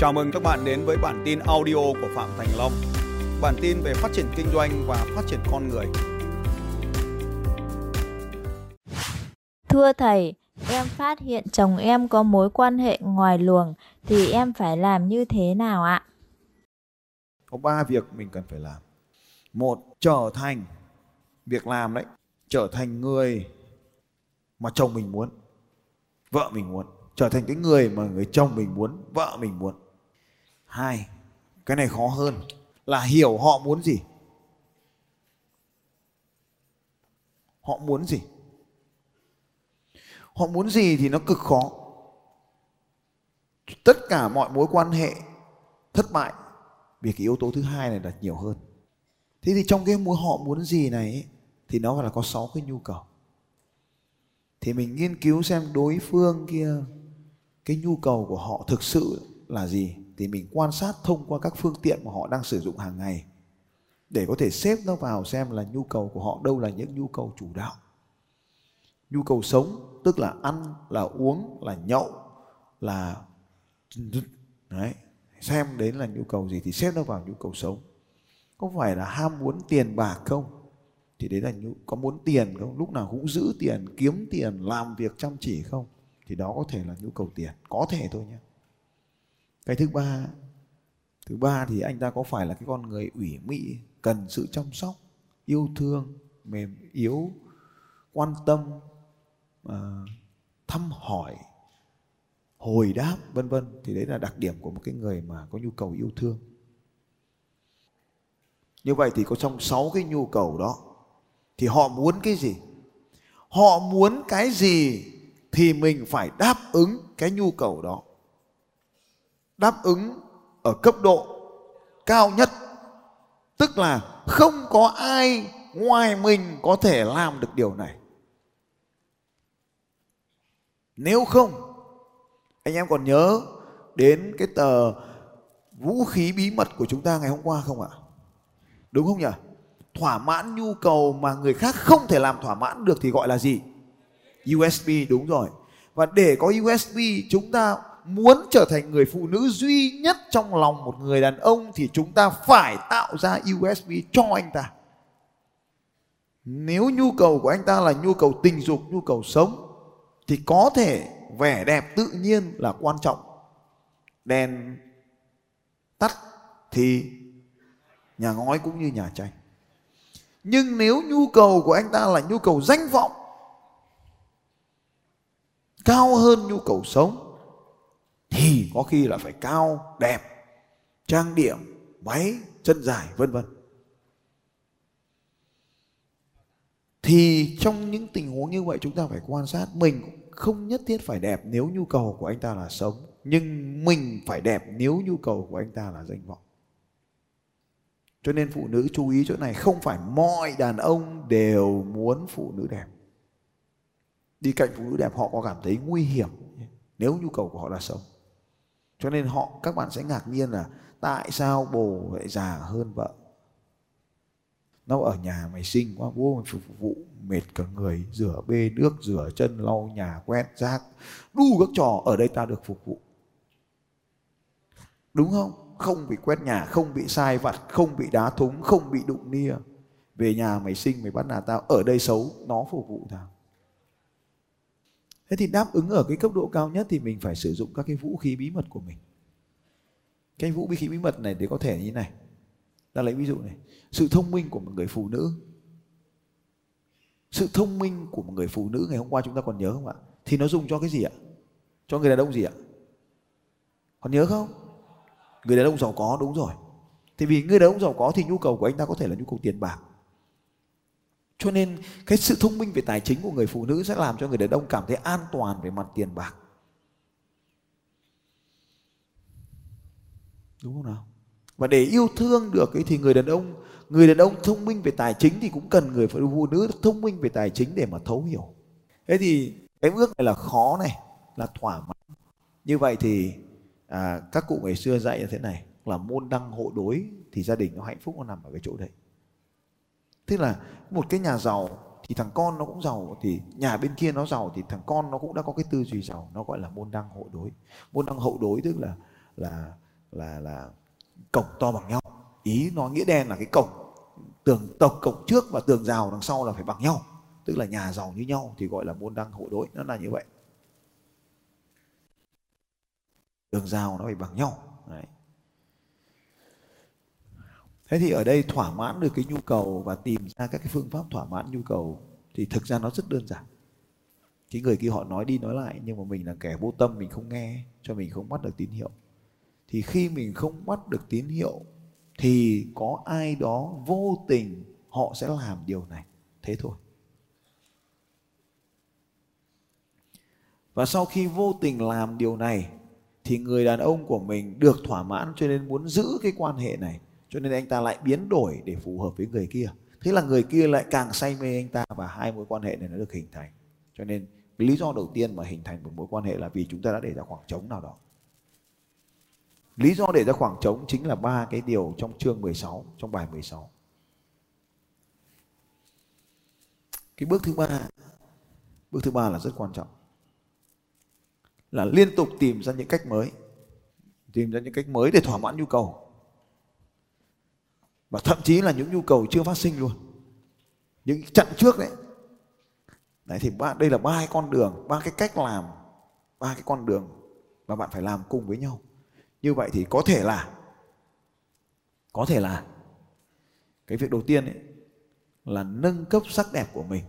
Chào mừng các bạn đến với bản tin audio của Phạm Thành Long. Bản tin về phát triển kinh doanh và phát triển con người. Thưa thầy, em phát hiện chồng em có mối quan hệ ngoài luồng thì em phải làm như thế nào ạ? Có ba việc mình cần phải làm. Một, trở thành việc làm đấy, trở thành người mà chồng mình muốn, vợ mình muốn, trở thành cái người mà người chồng mình muốn, vợ mình muốn. Hai, cái này khó hơn là hiểu họ muốn gì. Họ muốn gì? Họ muốn gì thì nó cực khó. Tất cả mọi mối quan hệ thất bại vì cái yếu tố thứ hai này là nhiều hơn. Thế thì trong cái mối họ muốn gì này ấy, thì nó phải là có 6 cái nhu cầu. Thì mình nghiên cứu xem đối phương kia cái nhu cầu của họ thực sự là gì thì mình quan sát thông qua các phương tiện mà họ đang sử dụng hàng ngày để có thể xếp nó vào xem là nhu cầu của họ đâu là những nhu cầu chủ đạo. Nhu cầu sống, tức là ăn, là uống, là nhậu, là đấy, xem đến là nhu cầu gì thì xếp nó vào nhu cầu sống. Có phải là ham muốn tiền bạc không? Thì đấy là nhu, có muốn tiền không? Lúc nào cũng giữ tiền, kiếm tiền, làm việc chăm chỉ không? Thì đó có thể là nhu cầu tiền, có thể thôi nhé cái thứ ba thứ ba thì anh ta có phải là cái con người ủy mị cần sự chăm sóc yêu thương mềm yếu quan tâm à, thăm hỏi hồi đáp vân vân. Thì đấy là đặc điểm của một cái người mà có nhu cầu yêu thương. Như vậy thì có trong sáu cái nhu cầu đó thì họ muốn cái gì? Họ muốn cái gì thì mình phải đáp ứng cái nhu cầu đó đáp ứng ở cấp độ cao nhất. Tức là không có ai ngoài mình có thể làm được điều này. Nếu không, anh em còn nhớ đến cái tờ vũ khí bí mật của chúng ta ngày hôm qua không ạ? Đúng không nhỉ? Thỏa mãn nhu cầu mà người khác không thể làm thỏa mãn được thì gọi là gì? USB đúng rồi. Và để có USB chúng ta muốn trở thành người phụ nữ duy nhất trong lòng một người đàn ông thì chúng ta phải tạo ra USB cho anh ta. Nếu nhu cầu của anh ta là nhu cầu tình dục, nhu cầu sống thì có thể vẻ đẹp tự nhiên là quan trọng. Đèn tắt thì nhà ngói cũng như nhà tranh. Nhưng nếu nhu cầu của anh ta là nhu cầu danh vọng cao hơn nhu cầu sống thì có khi là phải cao, đẹp, trang điểm, váy, chân dài, vân vân. Thì trong những tình huống như vậy chúng ta phải quan sát, mình không nhất thiết phải đẹp nếu nhu cầu của anh ta là sống, nhưng mình phải đẹp nếu nhu cầu của anh ta là danh vọng. Cho nên phụ nữ chú ý chỗ này, không phải mọi đàn ông đều muốn phụ nữ đẹp. Đi cạnh phụ nữ đẹp họ có cảm thấy nguy hiểm nếu nhu cầu của họ là sống cho nên họ, các bạn sẽ ngạc nhiên là tại sao bồ lại già hơn vợ? Nó ở nhà mày sinh quá, bố mày phục vụ mệt cả người, rửa bê nước, rửa chân, lau nhà, quét rác. Đu các trò, ở đây ta được phục vụ. Đúng không? Không bị quét nhà, không bị sai vặt, không bị đá thúng, không bị đụng nia. Về nhà mày sinh mày bắt nạt tao, ở đây xấu, nó phục vụ tao thế thì đáp ứng ở cái cấp độ cao nhất thì mình phải sử dụng các cái vũ khí bí mật của mình. Cái vũ khí bí mật này thì có thể như này. Ta lấy ví dụ này. Sự thông minh của một người phụ nữ. Sự thông minh của một người phụ nữ ngày hôm qua chúng ta còn nhớ không ạ? Thì nó dùng cho cái gì ạ? Cho người đàn ông gì ạ? Còn nhớ không? Người đàn ông giàu có, đúng rồi. Thì vì người đàn ông giàu có thì nhu cầu của anh ta có thể là nhu cầu tiền bạc cho nên cái sự thông minh về tài chính của người phụ nữ sẽ làm cho người đàn ông cảm thấy an toàn về mặt tiền bạc. Đúng không nào? Và để yêu thương được ấy thì người đàn ông người đàn ông thông minh về tài chính thì cũng cần người phụ nữ thông minh về tài chính để mà thấu hiểu. Thế thì cái ước này là khó này, là thỏa mãn. Như vậy thì à, các cụ ngày xưa dạy như thế này là môn đăng hộ đối thì gia đình nó hạnh phúc nó nằm ở cái chỗ đấy tức là một cái nhà giàu thì thằng con nó cũng giàu, thì nhà bên kia nó giàu thì thằng con nó cũng đã có cái tư duy giàu. Nó gọi là môn đăng hộ đối. Môn đăng hậu đối tức là là là là cổng to bằng nhau. Ý nó nghĩa đen là cái cổng tường tộc cổng trước và tường rào đằng sau là phải bằng nhau. Tức là nhà giàu như nhau thì gọi là môn đăng hộ đối. Nó là như vậy. Tường rào nó phải bằng nhau. Đấy thế thì ở đây thỏa mãn được cái nhu cầu và tìm ra các cái phương pháp thỏa mãn nhu cầu thì thực ra nó rất đơn giản. Cái người kia họ nói đi nói lại nhưng mà mình là kẻ vô tâm, mình không nghe cho mình không bắt được tín hiệu. Thì khi mình không bắt được tín hiệu thì có ai đó vô tình họ sẽ làm điều này. Thế thôi. Và sau khi vô tình làm điều này thì người đàn ông của mình được thỏa mãn cho nên muốn giữ cái quan hệ này cho nên anh ta lại biến đổi để phù hợp với người kia. Thế là người kia lại càng say mê anh ta và hai mối quan hệ này nó được hình thành. Cho nên lý do đầu tiên mà hình thành một mối quan hệ là vì chúng ta đã để ra khoảng trống nào đó. Lý do để ra khoảng trống chính là ba cái điều trong chương 16 trong bài 16 cái bước thứ ba, bước thứ ba là rất quan trọng. Là liên tục tìm ra những cách mới, tìm ra những cách mới để thỏa mãn nhu cầu và thậm chí là những nhu cầu chưa phát sinh luôn. Những chặn trước đấy. Đấy thì ba, đây là ba cái con đường, ba cái cách làm, ba cái con đường mà bạn phải làm cùng với nhau. Như vậy thì có thể là, có thể là cái việc đầu tiên ấy, là nâng cấp sắc đẹp của mình.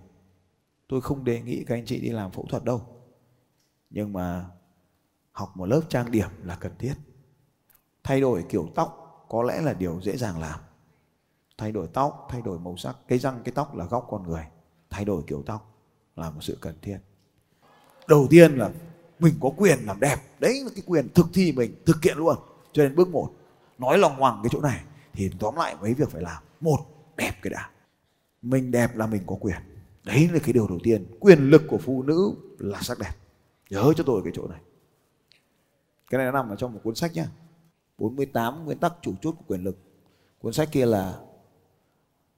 Tôi không đề nghị các anh chị đi làm phẫu thuật đâu. Nhưng mà học một lớp trang điểm là cần thiết. Thay đổi kiểu tóc có lẽ là điều dễ dàng làm thay đổi tóc, thay đổi màu sắc. Cái răng, cái tóc là góc con người. Thay đổi kiểu tóc là một sự cần thiết. Đầu tiên là mình có quyền làm đẹp. Đấy là cái quyền thực thi mình, thực hiện luôn. Cho nên bước một, nói lòng hoàng cái chỗ này. Thì tóm lại mấy việc phải làm. Một, đẹp cái đã. Mình đẹp là mình có quyền. Đấy là cái điều đầu tiên. Quyền lực của phụ nữ là sắc đẹp. Nhớ cho tôi cái chỗ này. Cái này nó nằm ở trong một cuốn sách nhá. 48 nguyên tắc chủ chốt của quyền lực. Cuốn sách kia là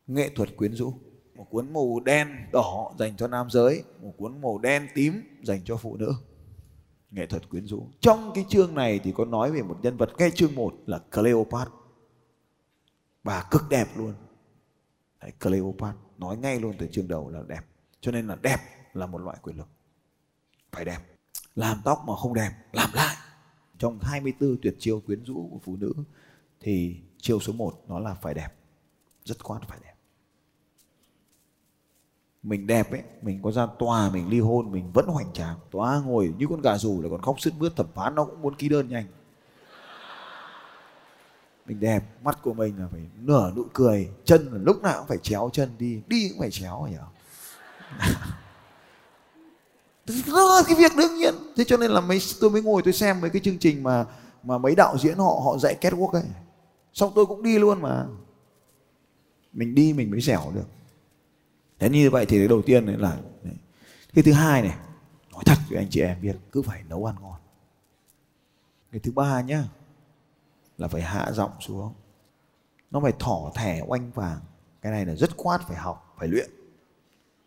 nghệ thuật quyến rũ. Một cuốn màu đen đỏ dành cho nam giới một cuốn màu đen tím dành cho phụ nữ. Nghệ thuật quyến rũ. Trong cái chương này thì có nói về một nhân vật ngay chương 1 là Cleopatra. Bà cực đẹp luôn. Đấy, Cleopatra nói ngay luôn từ chương đầu là đẹp. Cho nên là đẹp là một loại quyền lực. Phải đẹp. Làm tóc mà không đẹp làm lại. Trong 24 tuyệt chiêu quyến rũ của phụ nữ thì chiêu số 1 nó là phải đẹp. Rất khoát phải đẹp mình đẹp ấy, mình có ra tòa, mình ly hôn, mình vẫn hoành tráng. Tòa ngồi như con gà rù là còn khóc sướt mướt, thẩm phán nó cũng muốn ký đơn nhanh. Mình đẹp, mắt của mình là phải nở nụ cười, chân là lúc nào cũng phải chéo chân đi đi cũng phải chéo nhỉ đó là cái việc đương nhiên. Thế cho nên là mấy, tôi mới ngồi tôi xem mấy cái chương trình mà mà mấy đạo diễn họ họ dạy catwalk ấy. Xong tôi cũng đi luôn mà. Mình đi mình mới dẻo được thế như vậy thì cái đầu tiên là, đấy. cái thứ hai này, nói thật với anh chị em biết, cứ phải nấu ăn ngon. Cái thứ ba nhá, là phải hạ giọng xuống. Nó phải thỏ thẻ oanh vàng. Cái này là rất khoát phải học, phải luyện.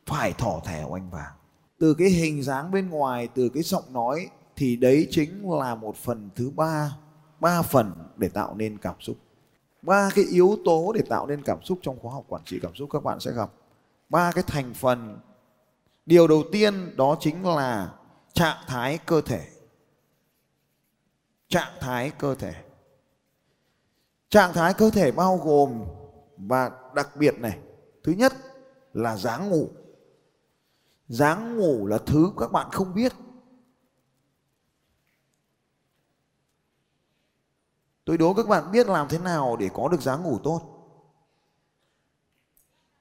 Phải thỏ thẻ oanh vàng. Từ cái hình dáng bên ngoài, từ cái giọng nói, thì đấy chính là một phần thứ ba ba phần để tạo nên cảm xúc. Ba cái yếu tố để tạo nên cảm xúc trong khóa học quản trị cảm xúc các bạn sẽ gặp ba cái thành phần. Điều đầu tiên đó chính là trạng thái cơ thể. Trạng thái cơ thể. Trạng thái cơ thể bao gồm và đặc biệt này, thứ nhất là dáng ngủ. Dáng ngủ là thứ các bạn không biết. Tôi đố các bạn biết làm thế nào để có được dáng ngủ tốt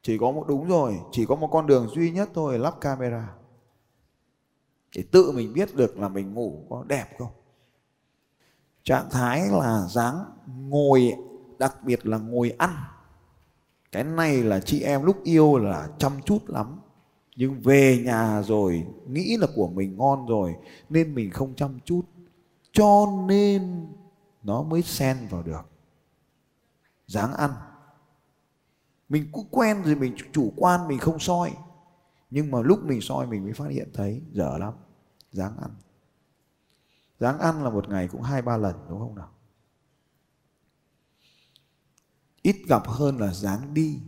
chỉ có một, đúng rồi, chỉ có một con đường duy nhất thôi, lắp camera. Để tự mình biết được là mình ngủ có đẹp không. Trạng thái là dáng ngồi, đặc biệt là ngồi ăn. Cái này là chị em lúc yêu là chăm chút lắm. Nhưng về nhà rồi, nghĩ là của mình ngon rồi, nên mình không chăm chút. Cho nên nó mới xen vào được. Dáng ăn mình cũng quen rồi mình chủ quan, mình không soi. Nhưng mà lúc mình soi mình mới phát hiện thấy dở lắm, dáng ăn. Dáng ăn là một ngày cũng hai, ba lần, đúng không nào? Ít gặp hơn là dáng đi.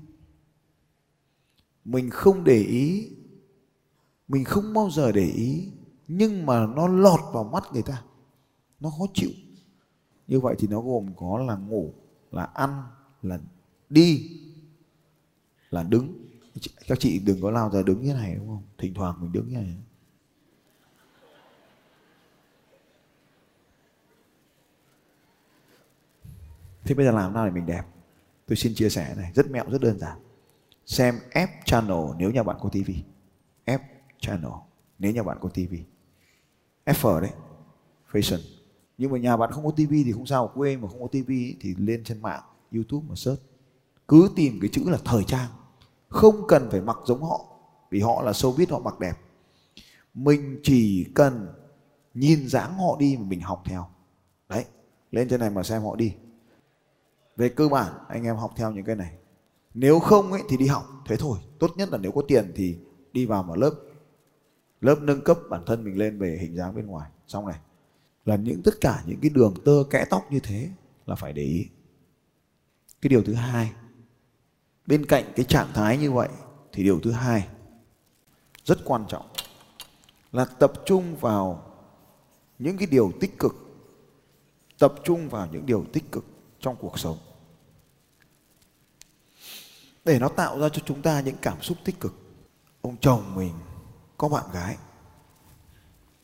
Mình không để ý, mình không bao giờ để ý, nhưng mà nó lọt vào mắt người ta. Nó khó chịu. Như vậy thì nó gồm có là ngủ, là ăn, là đi là đứng. Các chị đừng có lao ra đứng như này, đúng không? Thỉnh thoảng mình đứng như này. Thế bây giờ làm nào để mình đẹp? Tôi xin chia sẻ này, rất mẹo, rất đơn giản. Xem F channel nếu nhà bạn có tivi F channel nếu nhà bạn có tivi F đấy, fashion. Nhưng mà nhà bạn không có tivi thì không sao, quê mà không có tivi thì lên trên mạng, youtube mà search cứ tìm cái chữ là thời trang. Không cần phải mặc giống họ, vì họ là showbiz, họ mặc đẹp. Mình chỉ cần nhìn dáng họ đi mà mình học theo. Đấy, lên trên này mà xem họ đi. Về cơ bản, anh em học theo những cái này. Nếu không ấy thì đi học, thế thôi. Tốt nhất là nếu có tiền thì đi vào một lớp. Lớp nâng cấp, bản thân mình lên về hình dáng bên ngoài. Xong này. Là những, tất cả những cái đường tơ kẽ tóc như thế là phải để ý. Cái điều thứ hai bên cạnh cái trạng thái như vậy thì điều thứ hai rất quan trọng là tập trung vào những cái điều tích cực, tập trung vào những điều tích cực trong cuộc sống. Để nó tạo ra cho chúng ta những cảm xúc tích cực, ông chồng mình có bạn gái.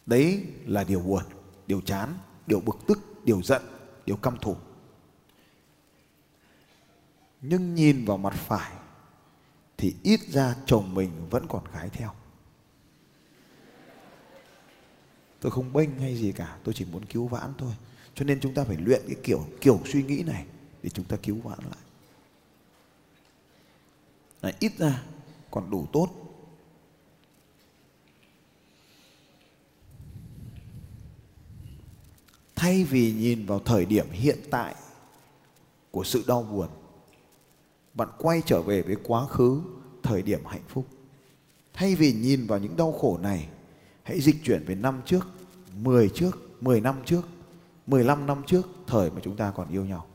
Đấy là điều buồn, điều chán, điều bực tức, điều giận, điều căm thù nhưng nhìn vào mặt phải, thì ít ra chồng mình vẫn còn gái theo. Tôi không bênh hay gì cả, tôi chỉ muốn cứu vãn thôi. Cho nên chúng ta phải luyện cái kiểu kiểu suy nghĩ này để chúng ta cứu vãn lại. Là ít ra còn đủ tốt. Thay vì nhìn vào thời điểm hiện tại của sự đau buồn bạn quay trở về với quá khứ, thời điểm hạnh phúc. Thay vì nhìn vào những đau khổ này, hãy dịch chuyển về năm trước 10 trước 10 năm trước 15 năm trước, thời mà chúng ta còn yêu nhau.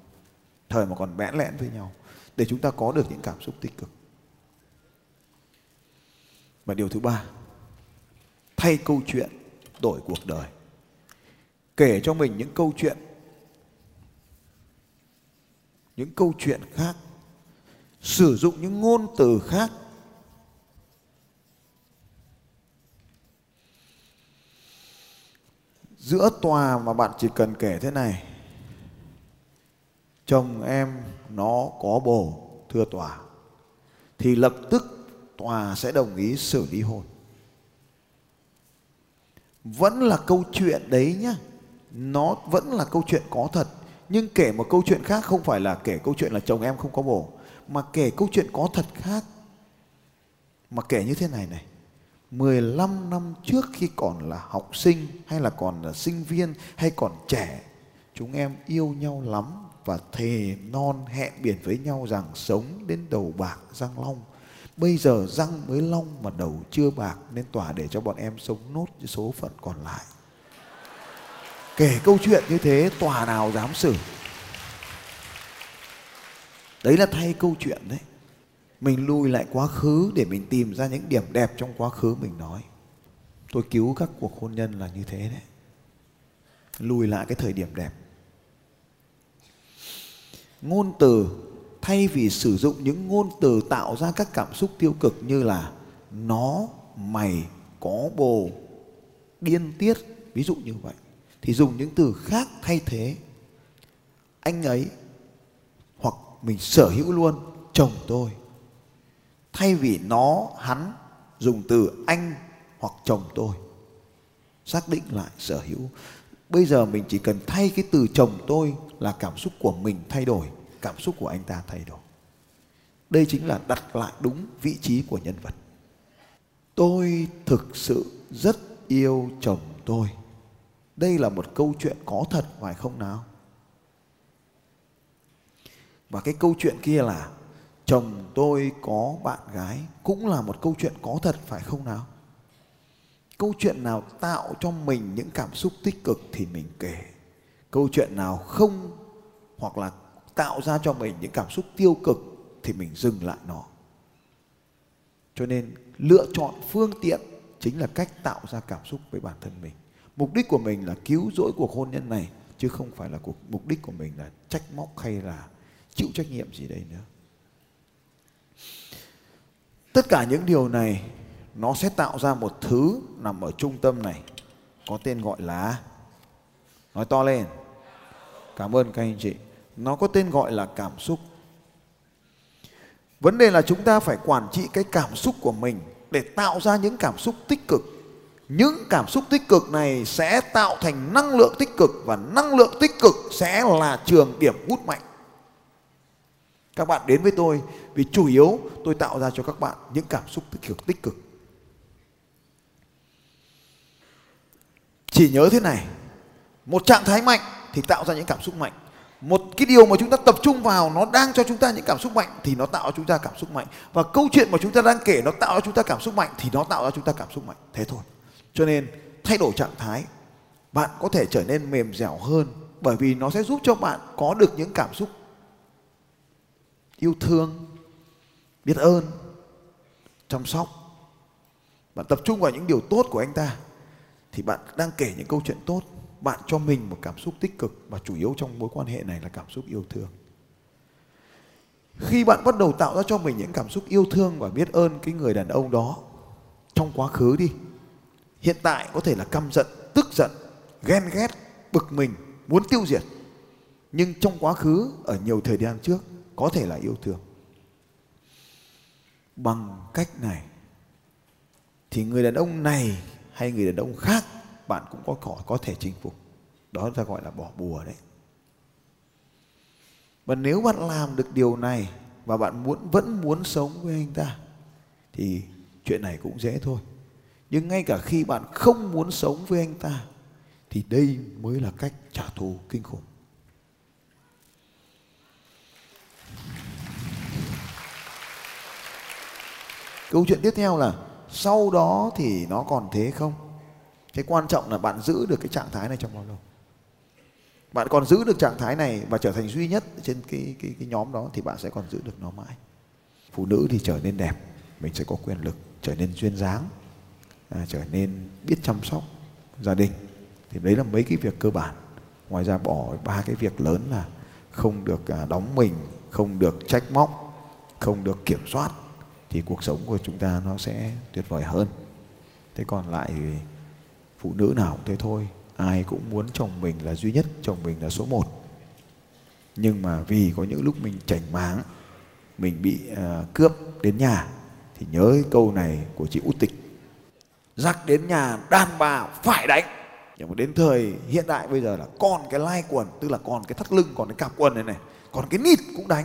Thời mà còn bẽn lẽn với nhau, để chúng ta có được những cảm xúc tích cực. Và điều thứ ba, thay câu chuyện đổi cuộc đời. Kể cho mình những câu chuyện, những câu chuyện khác sử dụng những ngôn từ khác. Giữa tòa mà bạn chỉ cần kể thế này, chồng em nó có bồ, thưa tòa, thì lập tức tòa sẽ đồng ý xử lý hôn. Vẫn là câu chuyện đấy nhá. Nó vẫn là câu chuyện có thật, nhưng kể một câu chuyện khác không phải là kể câu chuyện là chồng em không có bồ mà kể câu chuyện có thật khác. Mà kể như thế này này. 15 năm trước khi còn là học sinh, hay là còn là sinh viên, hay còn trẻ, chúng em yêu nhau lắm và thề non hẹn biển với nhau rằng sống đến đầu bạc răng long. Bây giờ răng mới long mà đầu chưa bạc, nên tòa để cho bọn em sống nốt số phận còn lại. Kể câu chuyện như thế, tòa nào dám xử? Đấy là thay câu chuyện đấy. Mình lùi lại quá khứ để mình tìm ra những điểm đẹp trong quá khứ mình nói. Tôi cứu các cuộc hôn nhân là như thế đấy. Lùi lại cái thời điểm đẹp. Ngôn từ, thay vì sử dụng những ngôn từ tạo ra các cảm xúc tiêu cực như là nó, mày, có bồ, điên tiết, ví dụ như vậy, thì dùng những từ khác thay thế. Anh ấy hoặc mình sở hữu luôn, chồng tôi. Thay vì nó, hắn dùng từ anh hoặc chồng tôi. Xác định lại sở hữu. Bây giờ mình chỉ cần thay cái từ chồng tôi là cảm xúc của mình thay đổi, cảm xúc của anh ta thay đổi. Đây chính là đặt lại đúng vị trí của nhân vật. Tôi thực sự rất yêu chồng tôi. Đây là một câu chuyện có thật, phải không nào? Và cái câu chuyện kia là, chồng tôi có bạn gái cũng là một câu chuyện có thật, phải không nào? Câu chuyện nào tạo cho mình những cảm xúc tích cực thì mình kể. Câu chuyện nào không hoặc là tạo ra cho mình những cảm xúc tiêu cực thì mình dừng lại nó. Cho nên, lựa chọn phương tiện chính là cách tạo ra cảm xúc với bản thân mình. Mục đích của mình là cứu rỗi cuộc hôn nhân này, chứ không phải là cuộc, mục đích của mình là trách móc hay là chịu trách nhiệm gì đây nữa. Tất cả những điều này, nó sẽ tạo ra một thứ nằm ở trung tâm này, có tên gọi là, nói to lên. Cảm ơn các anh chị. Nó có tên gọi là cảm xúc. Vấn đề là chúng ta phải quản trị cái cảm xúc của mình để tạo ra những cảm xúc tích cực. Những cảm xúc tích cực này sẽ tạo thành năng lượng tích cực và năng lượng tích cực sẽ là trường điểm hút mạnh các bạn đến với tôi vì chủ yếu tôi tạo ra cho các bạn những cảm xúc tích cực tích cực. Chỉ nhớ thế này, một trạng thái mạnh thì tạo ra những cảm xúc mạnh. Một cái điều mà chúng ta tập trung vào nó đang cho chúng ta những cảm xúc mạnh thì nó tạo cho chúng ta cảm xúc mạnh. Và câu chuyện mà chúng ta đang kể nó tạo cho chúng ta cảm xúc mạnh thì nó tạo ra chúng ta cảm xúc mạnh. Thế thôi. Cho nên, thay đổi trạng thái, bạn có thể trở nên mềm dẻo hơn bởi vì nó sẽ giúp cho bạn có được những cảm xúc yêu thương, biết ơn, chăm sóc. Bạn tập trung vào những điều tốt của anh ta thì bạn đang kể những câu chuyện tốt. Bạn cho mình một cảm xúc tích cực và chủ yếu trong mối quan hệ này là cảm xúc yêu thương. Khi bạn bắt đầu tạo ra cho mình những cảm xúc yêu thương và biết ơn cái người đàn ông đó trong quá khứ đi, hiện tại có thể là căm giận, tức giận, ghen ghét, bực mình, muốn tiêu diệt. Nhưng trong quá khứ, ở nhiều thời gian trước có thể là yêu thương. Bằng cách này thì người đàn ông này hay người đàn ông khác bạn cũng có có, có thể chinh phục. Đó ta gọi là bỏ bùa đấy. Và nếu bạn làm được điều này và bạn muốn vẫn muốn sống với anh ta thì chuyện này cũng dễ thôi. Nhưng ngay cả khi bạn không muốn sống với anh ta thì đây mới là cách trả thù kinh khủng. Câu chuyện tiếp theo là sau đó thì nó còn thế không? Cái quan trọng là bạn giữ được cái trạng thái này trong bao lâu? Bạn còn giữ được trạng thái này và trở thành duy nhất trên cái cái cái nhóm đó thì bạn sẽ còn giữ được nó mãi. Phụ nữ thì trở nên đẹp mình sẽ có quyền lực trở nên duyên dáng à, trở nên biết chăm sóc gia đình. Thì đấy là mấy cái việc cơ bản. Ngoài ra bỏ ba cái việc lớn là không được à, đóng mình không được trách móc không được kiểm soát thì cuộc sống của chúng ta nó sẽ tuyệt vời hơn. Thế còn lại thì phụ nữ nào cũng thế thôi ai cũng muốn chồng mình là duy nhất chồng mình là số một. Nhưng mà vì có những lúc mình chảnh máng mình bị uh, cướp đến nhà thì nhớ cái câu này của chị út tịch. Giặc đến nhà đàn bà phải đánh. Nhưng mà đến thời hiện đại bây giờ là còn cái lai quần tức là còn cái thắt lưng còn cái cạp quần này này còn cái nịt cũng đánh.